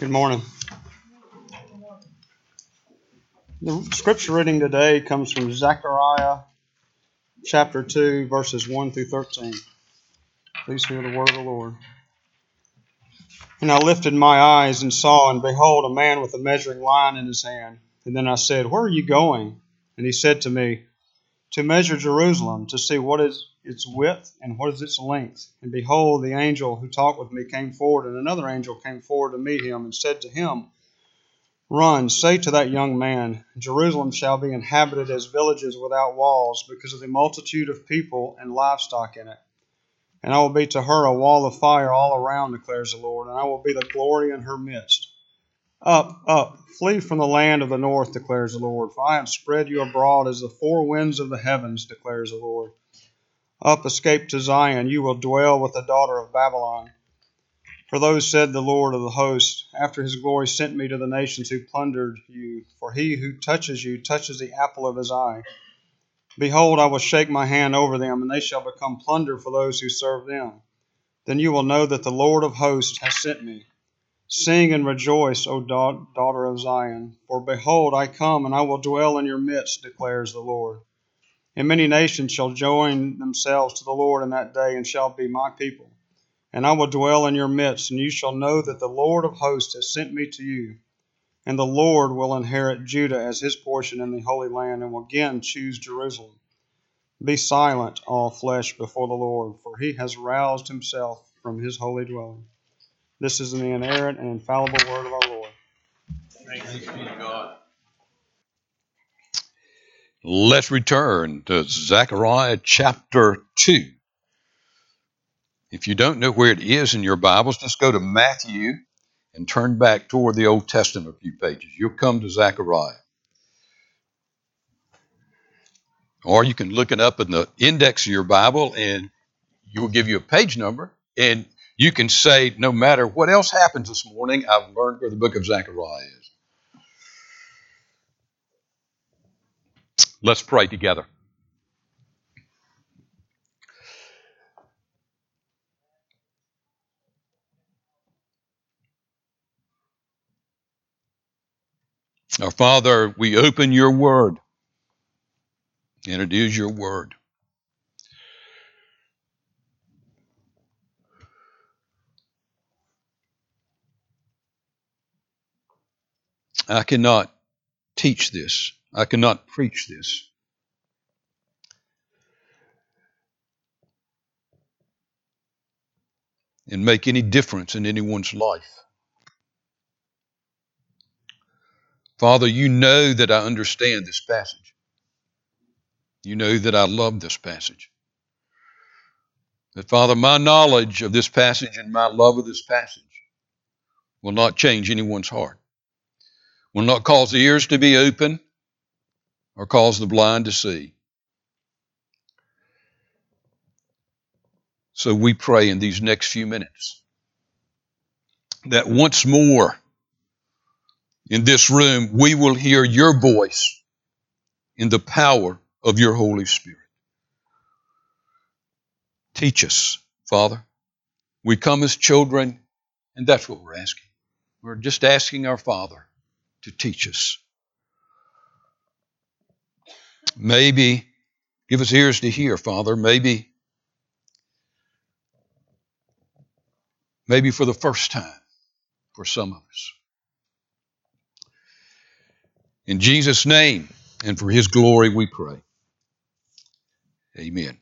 Good morning. The scripture reading today comes from Zechariah chapter 2, verses 1 through 13. Please hear the word of the Lord. And I lifted my eyes and saw, and behold, a man with a measuring line in his hand. And then I said, Where are you going? And he said to me, To measure Jerusalem, to see what is its width and what is its length. And behold, the angel who talked with me came forward, and another angel came forward to meet him and said to him, Run, say to that young man, Jerusalem shall be inhabited as villages without walls, because of the multitude of people and livestock in it. And I will be to her a wall of fire all around, declares the Lord, and I will be the glory in her midst. Up, up, flee from the land of the north, declares the Lord, for I have spread you abroad as the four winds of the heavens, declares the Lord. Up, escape to Zion, you will dwell with the daughter of Babylon. For those said the Lord of the hosts, after his glory sent me to the nations who plundered you. For he who touches you touches the apple of his eye. Behold, I will shake my hand over them, and they shall become plunder for those who serve them. Then you will know that the Lord of hosts has sent me. Sing and rejoice, O daughter of Zion, for behold, I come, and I will dwell in your midst, declares the Lord. And many nations shall join themselves to the Lord in that day, and shall be my people. And I will dwell in your midst, and you shall know that the Lord of hosts has sent me to you. And the Lord will inherit Judah as his portion in the Holy Land, and will again choose Jerusalem. Be silent, all flesh, before the Lord, for he has roused himself from his holy dwelling. This is the inerrant and infallible word of our Lord. Thanks be to God. Let's return to Zechariah chapter 2. If you don't know where it is in your Bibles, just go to Matthew and turn back toward the Old Testament a few pages. You'll come to Zechariah. Or you can look it up in the index of your Bible and you will give you a page number. And you can say, no matter what else happens this morning, I've learned where the book of Zechariah is. Let's pray together. Our Father, we open your word, and it is your word. I cannot teach this. I cannot preach this. And make any difference in anyone's life. Father, you know that I understand this passage. You know that I love this passage. But Father, my knowledge of this passage and my love of this passage will not change anyone's heart, will not cause the ears to be open or cause the blind to see. So we pray in these next few minutes that once more in this room we will hear your voice in the power of your Holy Spirit. Teach us, Father. We come as children, and that's what we're asking. We're just asking our Father to teach us. Maybe give us ears to hear, Father. Maybe, maybe for the first time for some of us. In Jesus' name and for his glory we pray. Amen.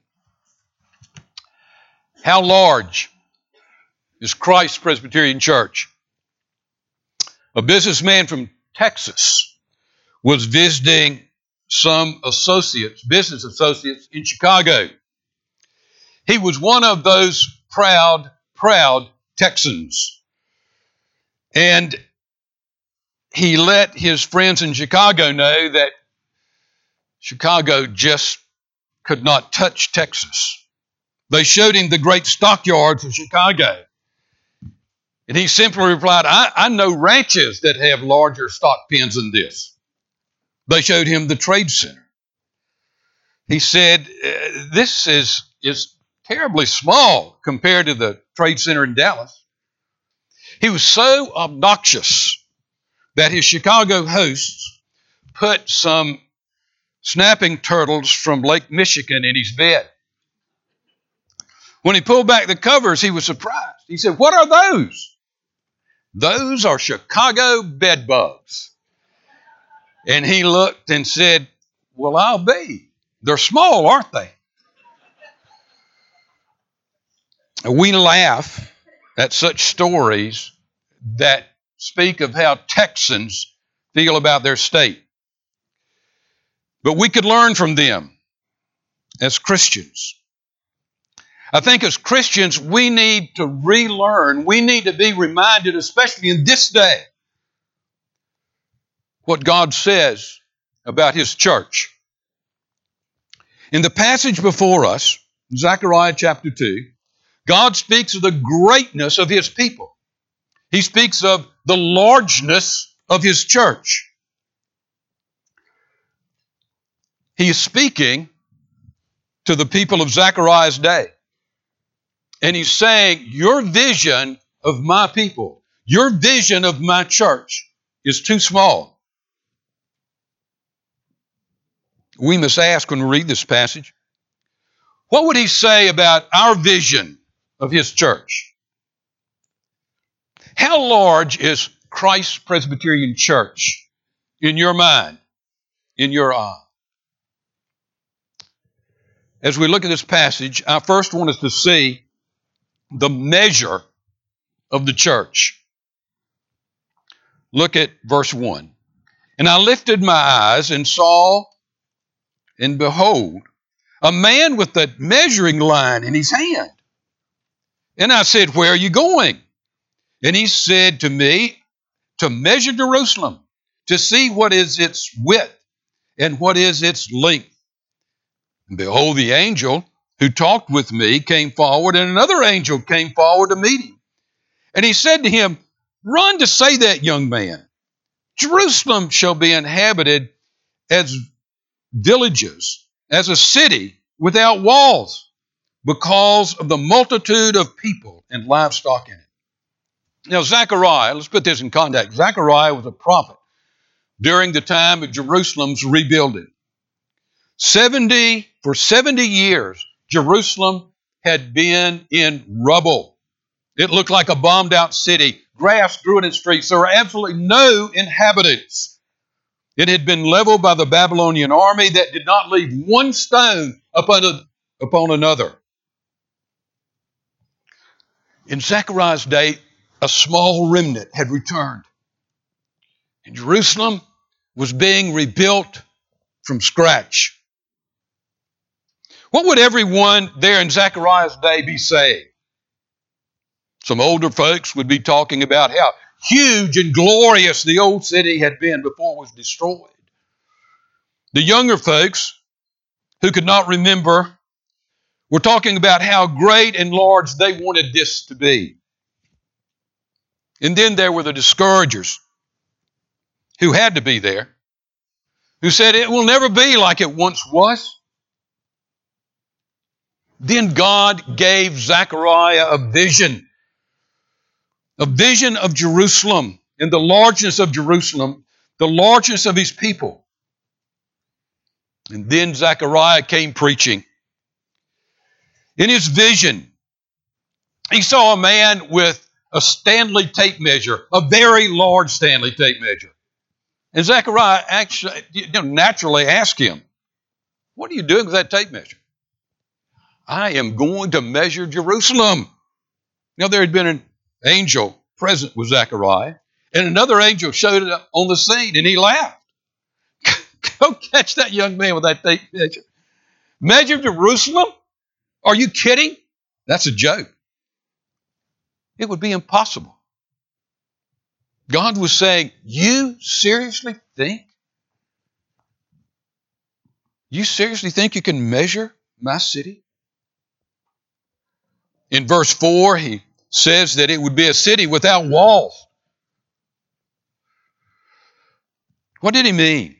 How large is Christ Presbyterian Church? A businessman from Texas was visiting some associates, business associates in Chicago. He was one of those proud, proud Texans. And he let his friends in Chicago know that Chicago just could not touch Texas. They showed him the great stockyards of Chicago. And he simply replied, I, I know ranches that have larger stock pens than this. They showed him the trade center. He said, uh, This is, is terribly small compared to the trade center in Dallas. He was so obnoxious that his Chicago hosts put some snapping turtles from Lake Michigan in his bed. When he pulled back the covers, he was surprised. He said, What are those? Those are Chicago bed bugs. And he looked and said, Well, I'll be. They're small, aren't they? We laugh at such stories that speak of how Texans feel about their state. But we could learn from them as Christians. I think as Christians, we need to relearn, we need to be reminded, especially in this day, what God says about His church. In the passage before us, Zechariah chapter 2, God speaks of the greatness of His people. He speaks of the largeness of His church. He is speaking to the people of Zechariah's day. And he's saying, Your vision of my people, your vision of my church is too small. We must ask when we read this passage, what would he say about our vision of his church? How large is Christ's Presbyterian Church in your mind, in your eye? As we look at this passage, I first want us to see the measure of the church. Look at verse 1. And I lifted my eyes and saw, and behold, a man with a measuring line in his hand. And I said, Where are you going? And he said to me, To measure Jerusalem, to see what is its width and what is its length. And behold, the angel who talked with me came forward, and another angel came forward to meet him. And he said to him, Run to say that, young man. Jerusalem shall be inhabited as villages, as a city without walls, because of the multitude of people and livestock in it. Now, Zechariah, let's put this in context. Zechariah was a prophet during the time of Jerusalem's rebuilding. 70, for 70 years, Jerusalem had been in rubble. It looked like a bombed out city. Grass grew in its streets. There were absolutely no inhabitants. It had been leveled by the Babylonian army that did not leave one stone upon, a, upon another. In Zechariah's day, a small remnant had returned. And Jerusalem was being rebuilt from scratch. What would everyone there in Zechariah's day be saying? Some older folks would be talking about how huge and glorious the old city had been before it was destroyed. The younger folks who could not remember were talking about how great and large they wanted this to be. And then there were the discouragers who had to be there, who said it will never be like it once was. Then God gave Zechariah a vision, a vision of Jerusalem and the largeness of Jerusalem, the largeness of his people. And then Zechariah came preaching. In his vision, he saw a man with a Stanley tape measure, a very large Stanley tape measure. And Zechariah actually you know, naturally asked him, What are you doing with that tape measure? I am going to measure Jerusalem. Now, there had been an angel present with Zechariah, and another angel showed up on the scene, and he laughed. Go catch that young man with that tape measure. Measure Jerusalem? Are you kidding? That's a joke. It would be impossible. God was saying, You seriously think? You seriously think you can measure my city? In verse 4, he says that it would be a city without walls. What did he mean?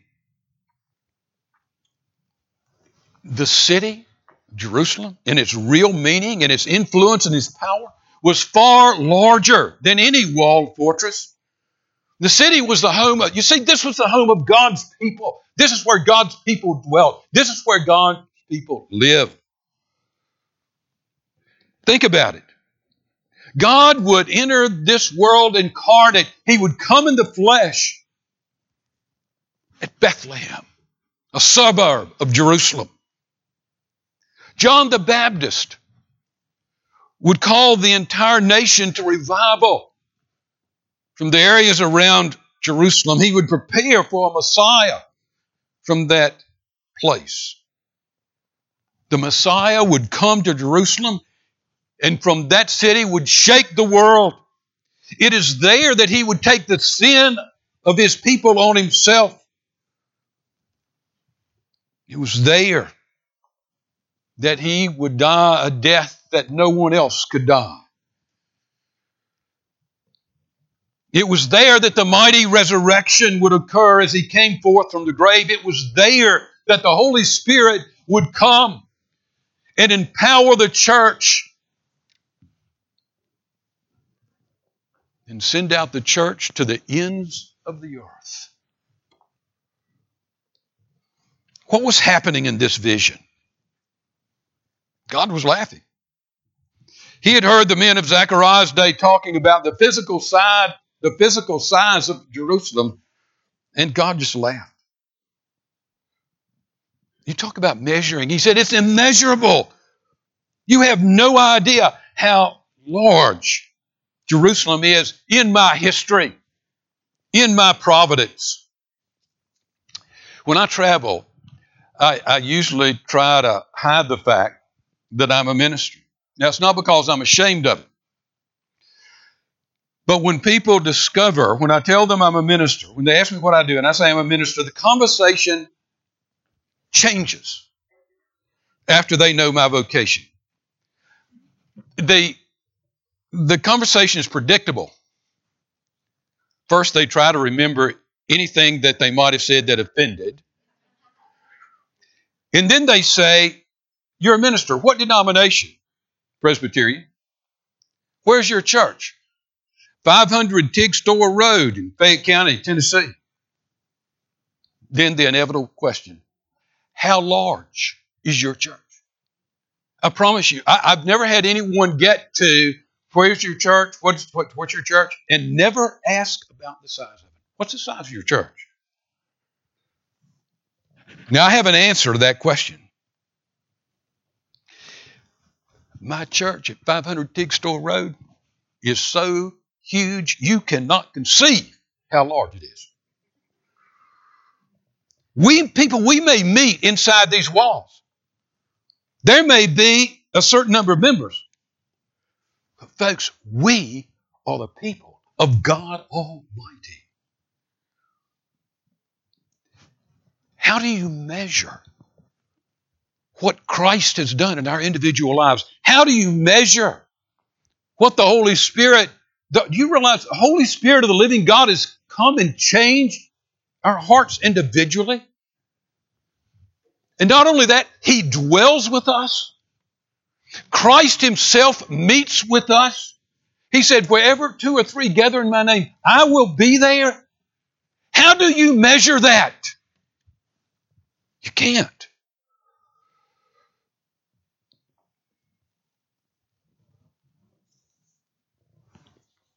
The city, Jerusalem, in its real meaning and its influence and its power, was far larger than any walled fortress. The city was the home of, you see, this was the home of God's people. This is where God's people dwelt. This is where God's people live. Think about it. God would enter this world incarnate. He would come in the flesh at Bethlehem, a suburb of Jerusalem. John the Baptist would call the entire nation to revival from the areas around Jerusalem. He would prepare for a Messiah from that place. The Messiah would come to Jerusalem and from that city would shake the world. It is there that he would take the sin of his people on himself. It was there that he would die a death that no one else could die. It was there that the mighty resurrection would occur as he came forth from the grave. It was there that the Holy Spirit would come and empower the church and send out the church to the ends of the earth. What was happening in this vision? God was laughing. He had heard the men of Zechariah's day talking about the physical side, the physical size of Jerusalem, and God just laughed. You talk about measuring. He said, It's immeasurable. You have no idea how large Jerusalem is in my history, in my providence. When I travel, I, I usually try to hide the fact that I'm a minister. Now, it's not because I'm ashamed of it. But when people discover, when I tell them I'm a minister, when they ask me what I do and I say I'm a minister, the conversation changes after they know my vocation. The, the conversation is predictable. First, they try to remember anything that they might have said that offended. And then they say, You're a minister. What denomination? Presbyterian. Where's your church? 500 Tig Store Road in Fayette County, Tennessee. Then the inevitable question How large is your church? I promise you, I, have never had anyone get to where's your church? What's, what, what's your church? And never ask about the size of it. What's the size of your church? Now, I have an answer to that question. My church at 500 Tig Store Road is so huge you cannot conceive how large it is. We people, we may meet inside these walls. There may be a certain number of members. But folks, we are the people of God Almighty. How do you measure what Christ has done in our individual lives? How do you measure what the Holy Spirit? Do you realize the Holy Spirit of the living God has come and changed our hearts individually? And not only that, He dwells with us. Christ Himself meets with us. He said, Wherever two or three gather in my name, I will be there. How do you measure that? You can't.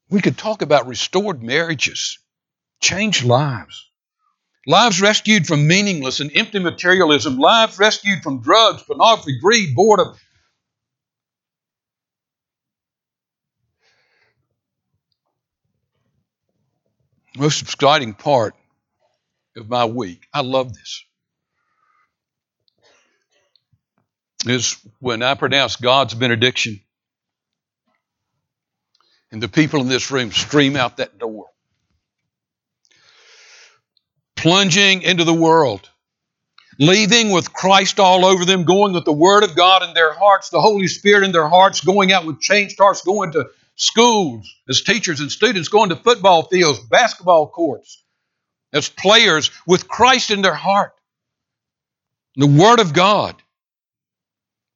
We could talk about restored marriages, changed lives, lives rescued from meaningless and empty materialism, lives rescued from drugs, pornography, greed, boredom. Most exciting part of my week, I love this, is when I pronounce God's benediction and the people in this room stream out that door, plunging into the world, leaving with Christ all over them, going with the Word of God in their hearts, the Holy Spirit in their hearts, going out with changed hearts, going to schools as teachers and students, going to football fields, basketball courts, as players with Christ in their heart, the Word of God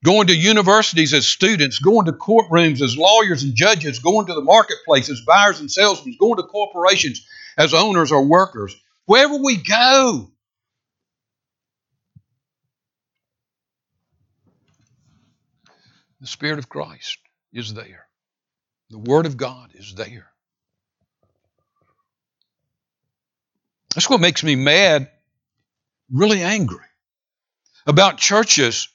going to universities as students, going to courtrooms as lawyers and judges, going to the marketplace as buyers and salesmen, going to corporations as owners or workers. Wherever we go, the Spirit of Christ is there. The Word of God is there. That's what makes me mad, really angry, about churches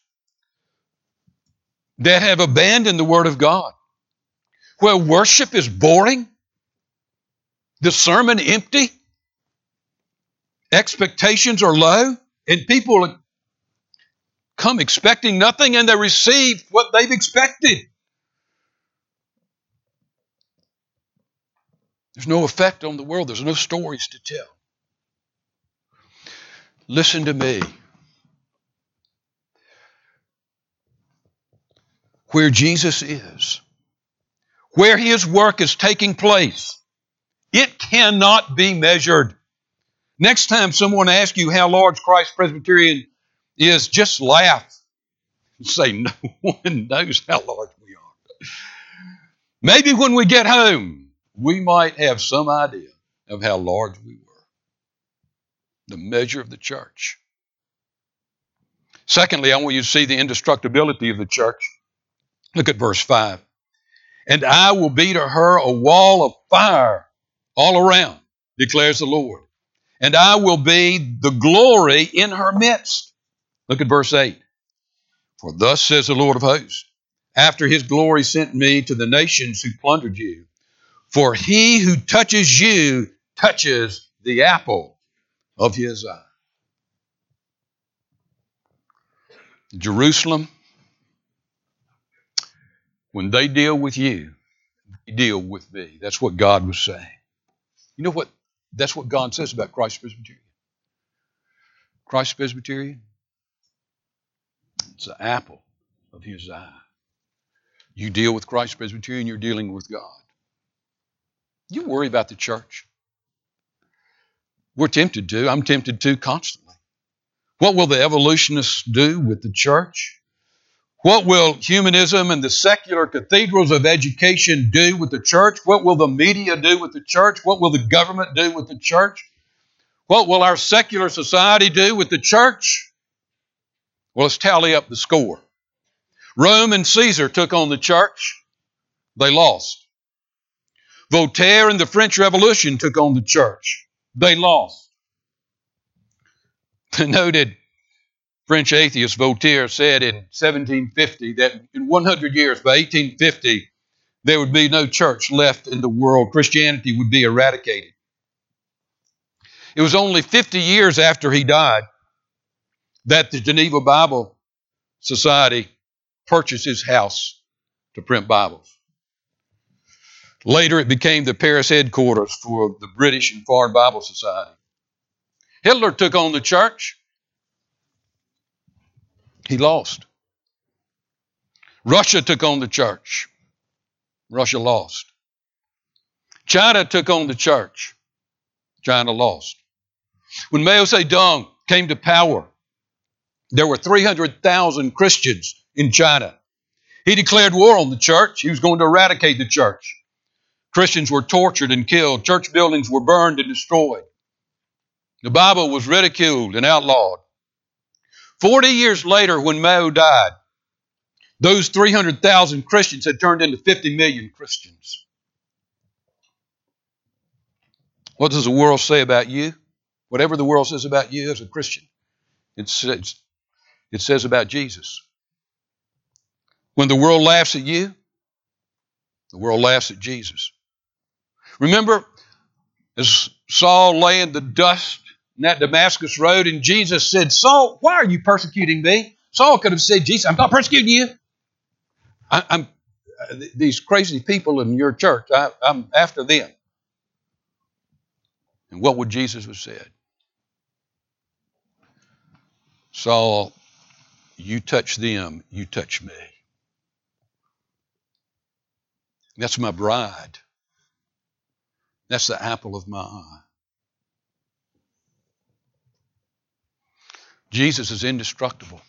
that have abandoned the Word of God, where worship is boring, the sermon empty, expectations are low, and people come expecting nothing and they receive what they've expected. There's no effect on the world, there's no stories to tell. Listen to me. Where Jesus is, where his work is taking place, it cannot be measured. Next time someone asks you how large Christ Presbyterian is, just laugh and say, No one knows how large we are. Maybe when we get home, we might have some idea of how large we were. The measure of the church. Secondly, I want you to see the indestructibility of the church. Look at verse 5. And I will be to her a wall of fire all around, declares the Lord. And I will be the glory in her midst. Look at verse 8. For thus says the Lord of hosts, after his glory sent me to the nations who plundered you. For he who touches you touches the apple of his eye. Jerusalem, when they deal with you, they deal with me. That's what God was saying. You know what? That's what God says about Christ Presbyterian. Christ Presbyterian, it's the apple of his eye. You deal with Christ Presbyterian, you're dealing with God. You worry about the church. We're tempted to. I'm tempted to constantly. What will the evolutionists do with the church? What will humanism and the secular cathedrals of education do with the church? What will the media do with the church? What will the government do with the church? What will our secular society do with the church? Well, let's tally up the score. Rome and Caesar took on the church, they lost. Voltaire and the French Revolution took on the church, they lost. The noted French atheist Voltaire said in 1750 that in 100 years, by 1850, there would be no church left in the world. Christianity would be eradicated. It was only 50 years after he died that the Geneva Bible Society purchased his house to print Bibles. Later, it became the Paris headquarters for the British and Foreign Bible Society. Hitler took on the church. He lost. Russia took on the church. Russia lost. China took on the church. China lost. When Mao Zedong came to power, there were 300,000 Christians in China. He declared war on the church. He was going to eradicate the church. Christians were tortured and killed. Church buildings were burned and destroyed. The Bible was ridiculed and outlawed. Forty years later, when Mao died, those 300,000 Christians had turned into 50 million Christians. What does the world say about you? Whatever the world says about you as a Christian, it says, it says about Jesus. When the world laughs at you, the world laughs at Jesus. Remember, as Saul lay in the dust in that Damascus road, and Jesus said, Saul, why are you persecuting me? Saul could have said, Jesus, I'm not persecuting you. I, am uh, these crazy people in your church. I, I'm after them. And what would Jesus have said? Saul, you touch them, you touch me. That's my bride. That's the apple of my eye. Jesus is indestructible.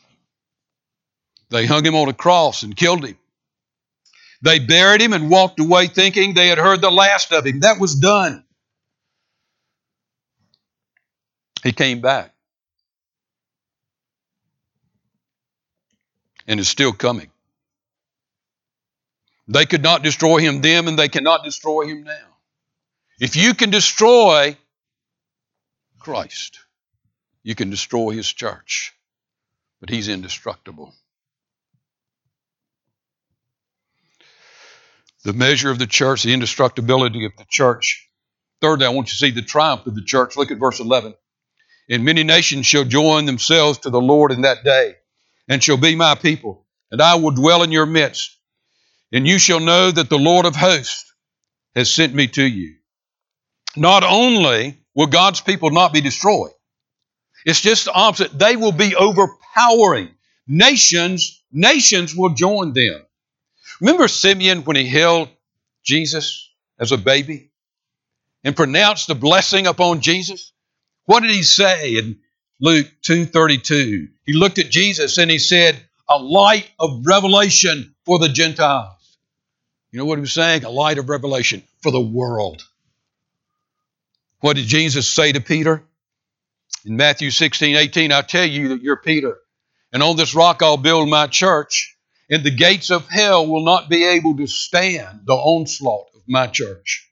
They hung him on a cross and killed him. They buried him and walked away thinking they had heard the last of him. That was done. He came back and is still coming. They could not destroy him then, and they cannot destroy him now. If you can destroy Christ, you can destroy his church, but he's indestructible. The measure of the church, the indestructibility of the church. Thirdly, I want you to see the triumph of the church. Look at verse 11. And many nations shall join themselves to the Lord in that day, and shall be my people, and I will dwell in your midst. And you shall know that the Lord of hosts has sent me to you. Not only will God's people not be destroyed, it's just the opposite. They will be overpowering. Nations, nations will join them. Remember Simeon when he held Jesus as a baby and pronounced the blessing upon Jesus? What did he say in Luke 2:32? He looked at Jesus and he said, "A light of revelation for the Gentiles." You know what he was saying? A light of revelation for the world. What did Jesus say to Peter? In Matthew 16, 18, I tell you that you're Peter, and on this rock I'll build my church, and the gates of hell will not be able to stand the onslaught of my church.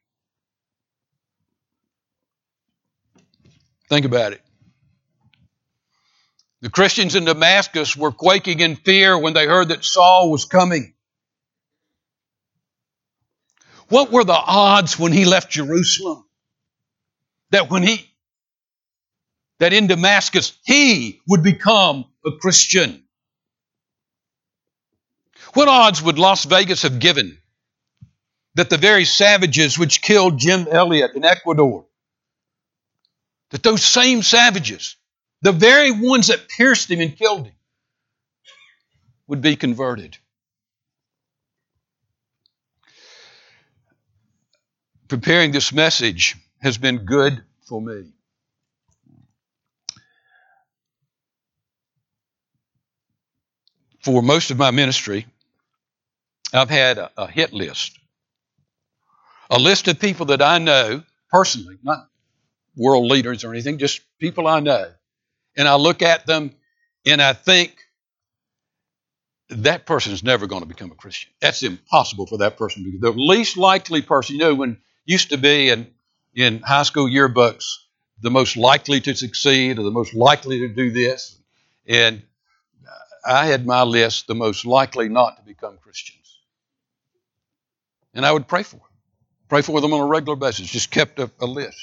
Think about it. The Christians in Damascus were quaking in fear when they heard that Saul was coming. What were the odds when he left Jerusalem? That when he, that in Damascus, he would become a Christian. What odds would Las Vegas have given that the very savages which killed Jim Elliot in Ecuador, that those same savages, the very ones that pierced him and killed him, would be converted? preparing this message has been good for me. For most of my ministry, I've had a, a hit list. A list of people that I know personally, not world leaders or anything, just people I know. And I look at them and I think, that person is never going to become a Christian. That's impossible for that person to be. The least likely person, you know, when used to be in, in high school yearbooks the most likely to succeed or the most likely to do this. And I had my list the most likely not to become Christians. And I would pray for them, pray for them on a regular basis, just kept a, a list.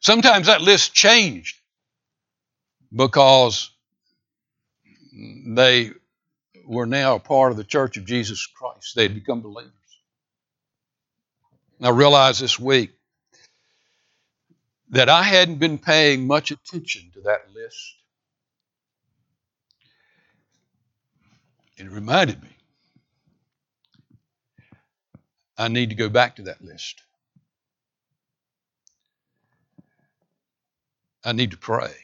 Sometimes that list changed because they were now a part of the church of Jesus Christ. They had become believers. I realized this week that I hadn't been paying much attention to that list. It reminded me I need to go back to that list. I need to pray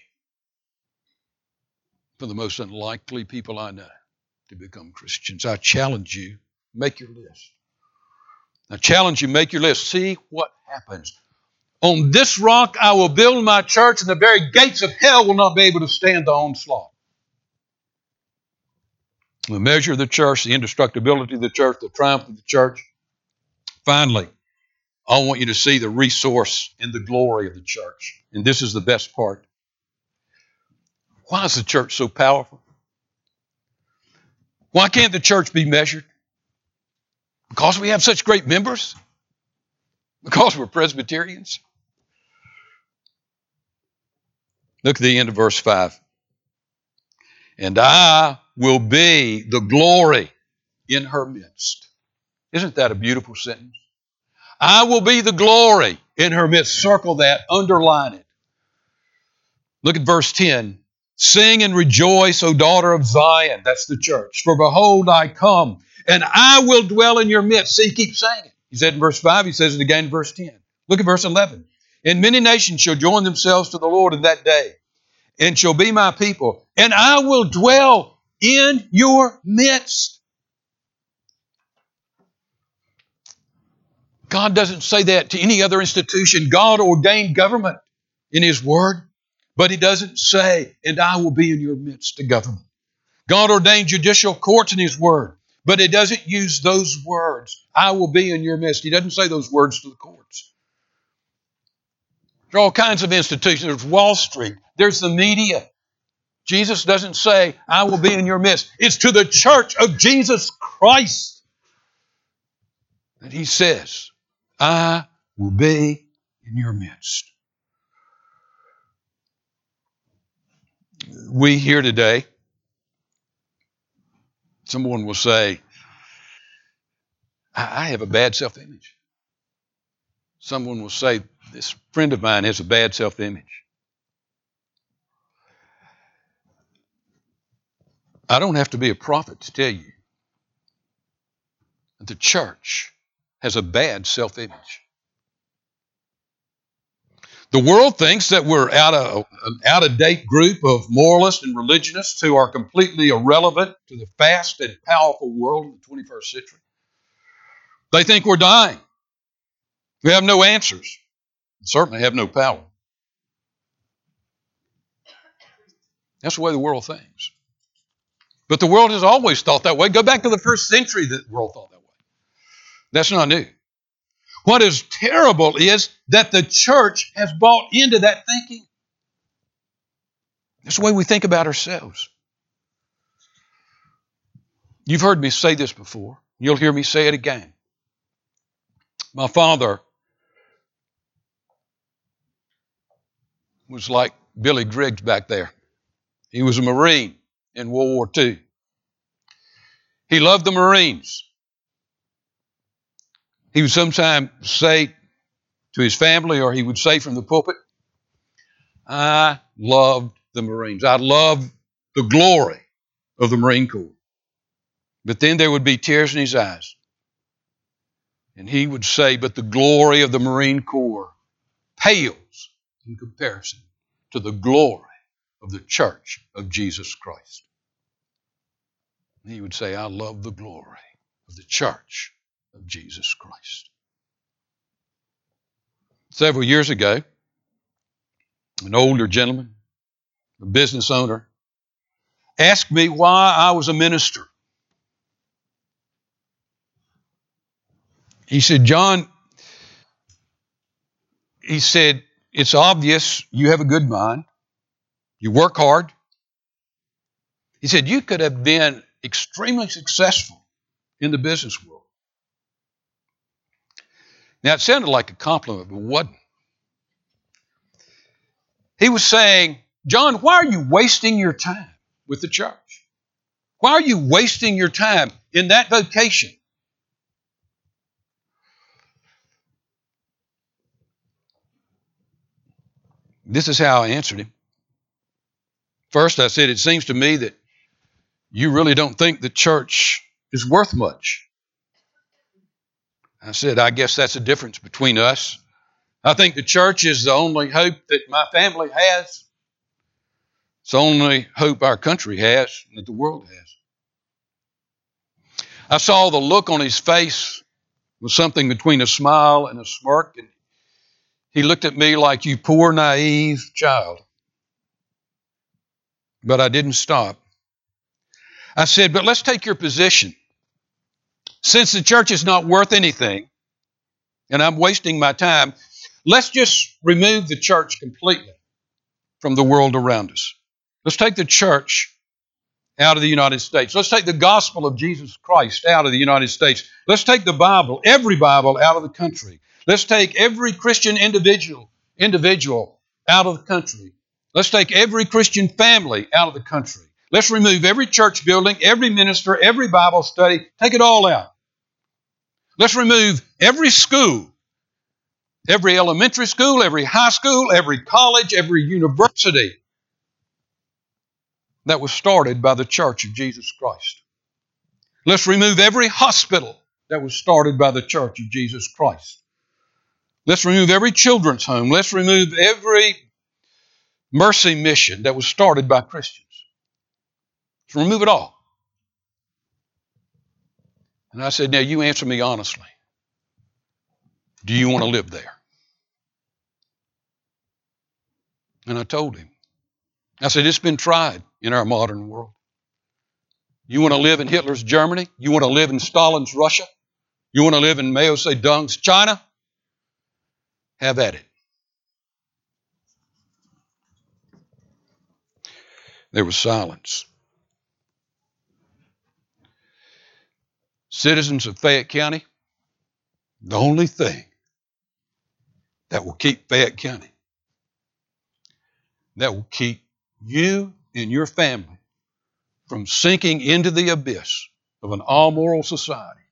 for the most unlikely people I know to become Christians. I challenge you, make your list. I challenge you, make your list. See what happens. On this rock I will build my church, and the very gates of hell will not be able to stand the onslaught. The measure of the church, the indestructibility of the church, the triumph of the church. Finally, I want you to see the resource and the glory of the church. And this is the best part. Why is the church so powerful? Why can't the church be measured? Because we have such great members? Because we're Presbyterians? Look at the end of verse 5. And I will be the glory in her midst. Isn't that a beautiful sentence? I will be the glory in her midst. Circle that, underline it. Look at verse 10. Sing and rejoice, O daughter of Zion. That's the church. For behold, I come and I will dwell in your midst. See, he keeps saying it. He said in verse 5, he says it again in verse 10. Look at verse 11. And many nations shall join themselves to the Lord in that day, and shall be my people, and I will dwell in your midst. God doesn't say that to any other institution. God ordained government in His Word, but He doesn't say, and I will be in your midst to government. God ordained judicial courts in His Word, but He doesn't use those words. I will be in your midst. He doesn't say those words to the courts. There are all kinds of institutions. There's Wall Street. There's the media. Jesus doesn't say, I will be in your midst. It's to the church of Jesus Christ that He says, I will be in your midst. We here today, someone will say, I have a bad self image. Someone will say, This friend of mine has a bad self image. I don't have to be a prophet to tell you the church has a bad self image. The world thinks that we're out of an out of date group of moralists and religionists who are completely irrelevant to the fast and powerful world of the 21st century. They think we're dying. We have no answers, certainly have no power. That's the way the world thinks. But the world has always thought that way. Go back to the first century, the world thought that way. That's not new. What is terrible is that the church has bought into that thinking. That's the way we think about ourselves. You've heard me say this before. You'll hear me say it again. My father was like Billy Griggs back there. He was a Marine in World War II. He loved the Marines. He would sometimes say to his family, or he would say from the pulpit, I loved the Marines. I loved the glory of the Marine Corps. But then there would be tears in his eyes. And he would say, But the glory of the Marine Corps pales in comparison to the glory of the church of Jesus Christ. And he would say, I love the glory of the church of Jesus Christ. Several years ago, an older gentleman, a business owner, asked me why I was a minister. He said, John, he said, it's obvious you have a good mind. You work hard. He said, you could have been extremely successful in the business world. Now, it sounded like a compliment, but it wasn't. He was saying, John, why are you wasting your time with the church? Why are you wasting your time in that vocation? This is how I answered him. First, I said, It seems to me that you really don't think the church is worth much. I said, I guess that's the difference between us. I think the church is the only hope that my family has. It's the only hope our country has, that the world has. I saw the look on his face was something between a smile and a smirk, and he looked at me like, You poor, naive child. But I didn't stop. I said, But let's take your position. Since the church is not worth anything, and I'm wasting my time, let's just remove the church completely from the world around us. Let's take the church out of the United States. Let's take the gospel of Jesus Christ out of the United States. Let's take the Bible, every Bible, out of the country. Let's take every Christian individual, individual out of the country. Let's take every Christian family out of the country. Let's remove every church building, every minister, every Bible study, take it all out. Let's remove every school, every elementary school, every high school, every college, every university that was started by the Church of Jesus Christ. Let's remove every hospital that was started by the Church of Jesus Christ. Let's remove every children's home. Let's remove every mercy mission that was started by Christians. Let's remove it all. And I said, Now you answer me honestly. Do you want to live there? And I told him. I said, It's been tried in our modern world. You want to live in Hitler's Germany? You want to live in Stalin's Russia? You want to live in Mao Zedong's China? Have at it. There was silence. Citizens of Fayette County, the only thing that will keep Fayette County, that will keep you and your family from sinking into the abyss of an all moral society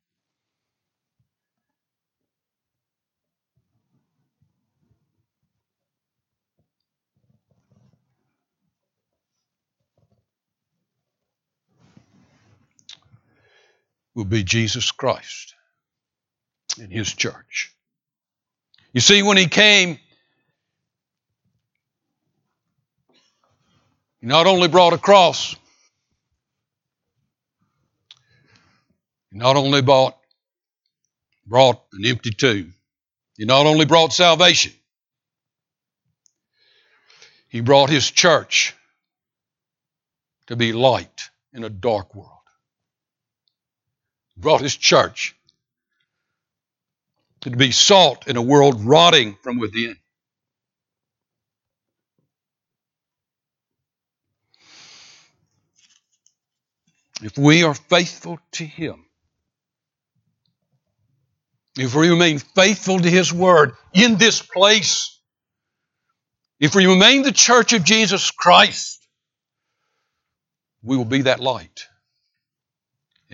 will be Jesus Christ and His church. You see, when He came, He not only brought a cross, He not only brought, brought an empty tomb, He not only brought salvation, He brought His church to be light in a dark world brought his church to be salt in a world rotting from within. If we are faithful to him, if we remain faithful to his word in this place, if we remain the church of Jesus Christ, we will be that light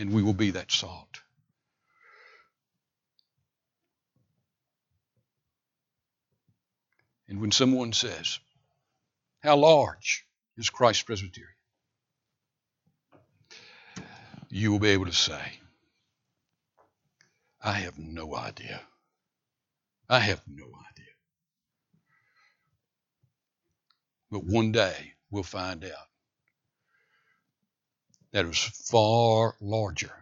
and we will be that salt. And when someone says, How large is Christ Presbyterian? You will be able to say, I have no idea. I have no idea. But one day we'll find out that was far larger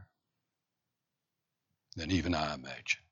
than even I imagined.